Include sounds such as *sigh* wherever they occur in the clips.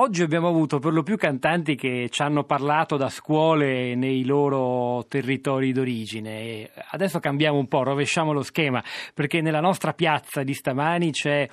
Oggi abbiamo avuto per lo più cantanti che ci hanno parlato da scuole nei loro territori d'origine. Adesso cambiamo un po', rovesciamo lo schema, perché nella nostra piazza di stamani c'è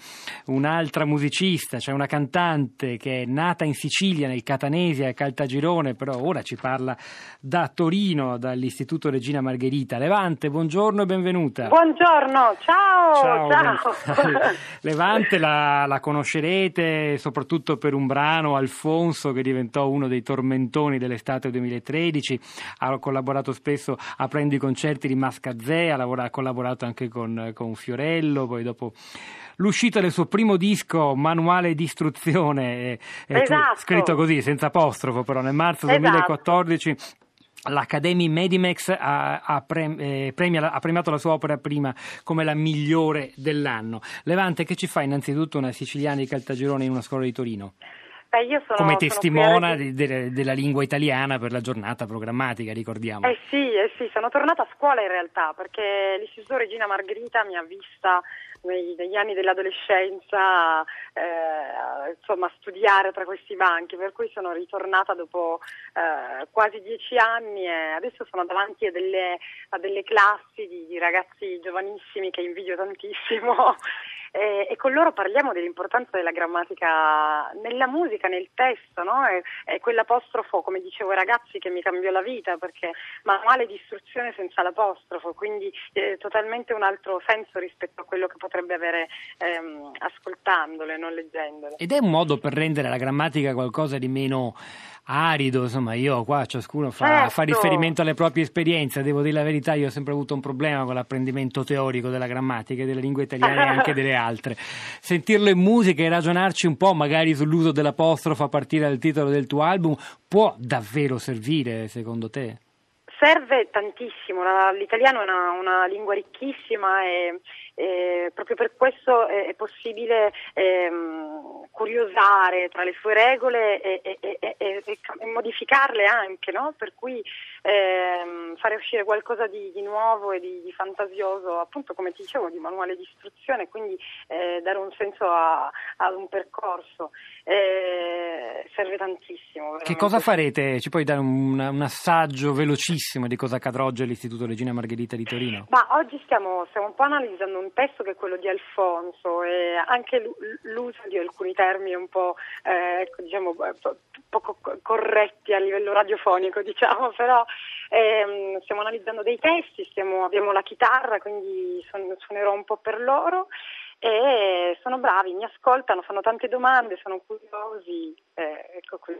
un'altra musicista, c'è una cantante che è nata in Sicilia, nel Catanese, a Caltagirone, però ora ci parla da Torino, dall'Istituto Regina Margherita. Levante, buongiorno e benvenuta. Buongiorno, ciao. Ciao. ciao. *laughs* Levante la, la conoscerete soprattutto per un brano Alfonso che diventò uno dei tormentoni dell'estate 2013, ha collaborato spesso aprendo i concerti di Mascazè, ha, collaborato anche con, con Fiorello, poi dopo l'uscita del suo primo disco, Manuale di istruzione, esatto. scritto così, senza apostrofo però, nel marzo esatto. 2014 L'Academy Medimex ha, ha, pre, eh, premia, ha, premiato la sua opera prima come la migliore dell'anno. Levante, che ci fa innanzitutto una siciliana di Caltagirone in una scuola di Torino? Beh, sono, come testimona di, de, della lingua italiana per la giornata programmatica, ricordiamo. Eh sì, eh sì, sono tornata a scuola in realtà perché l'Istituto Regina Margherita mi ha vista negli anni dell'adolescenza eh, insomma, studiare tra questi banchi, per cui sono ritornata dopo eh, quasi dieci anni e adesso sono davanti a delle, a delle classi di, di ragazzi giovanissimi che invidio tantissimo e, e, con loro parliamo dell'importanza della grammatica nella musica, nel testo, no? E, e quell'apostrofo, come dicevo ai ragazzi, che mi cambiò la vita perché manuale di istruzione senza l'apostrofo, quindi eh, totalmente un altro senso rispetto a quello che potrebbe avere ehm, ascoltandole, non leggendole. Ed è un modo per rendere la grammatica qualcosa di meno arido, insomma io qua ciascuno fa, certo. fa, riferimento alle proprie esperienze, devo dire la verità, io ho sempre avuto un problema con l'apprendimento teorico della grammatica e della lingua italiana e anche delle altre. *laughs* Sentirlo in musica e ragionarci un po' magari sull'uso dell'apostrofo a partire dal titolo del tuo album può davvero servire secondo te? Serve tantissimo, l'italiano è una, una lingua ricchissima e, e, proprio per questo è, è possibile ehm, curiosare tra le sue regole e, e modificarle anche, no? per cui ehm, fare uscire qualcosa di, di nuovo e di, di, fantasioso, appunto come ti dicevo, di manuale di istruzione, quindi eh, dare un senso a, a un percorso. Eh, serve tantissimo. Veramente. Che cosa farete? Ci puoi dare un, un, assaggio velocissimo di cosa accadrà oggi all'Istituto Regina Margherita di Torino? Ma oggi stiamo, stiamo un po' analizzando un testo che è quello di Alfonso e anche l'uso di alcuni termini un po' eh, diciamo, poco corretti a livello radiofonico, *laughs* diciamo, però ehm, stiamo analizzando dei testi, stiamo, abbiamo la chitarra, quindi suonerò un po' per loro e sono bravi, mi ascoltano, fanno tante domande, sono curiosi, eh, ecco qui.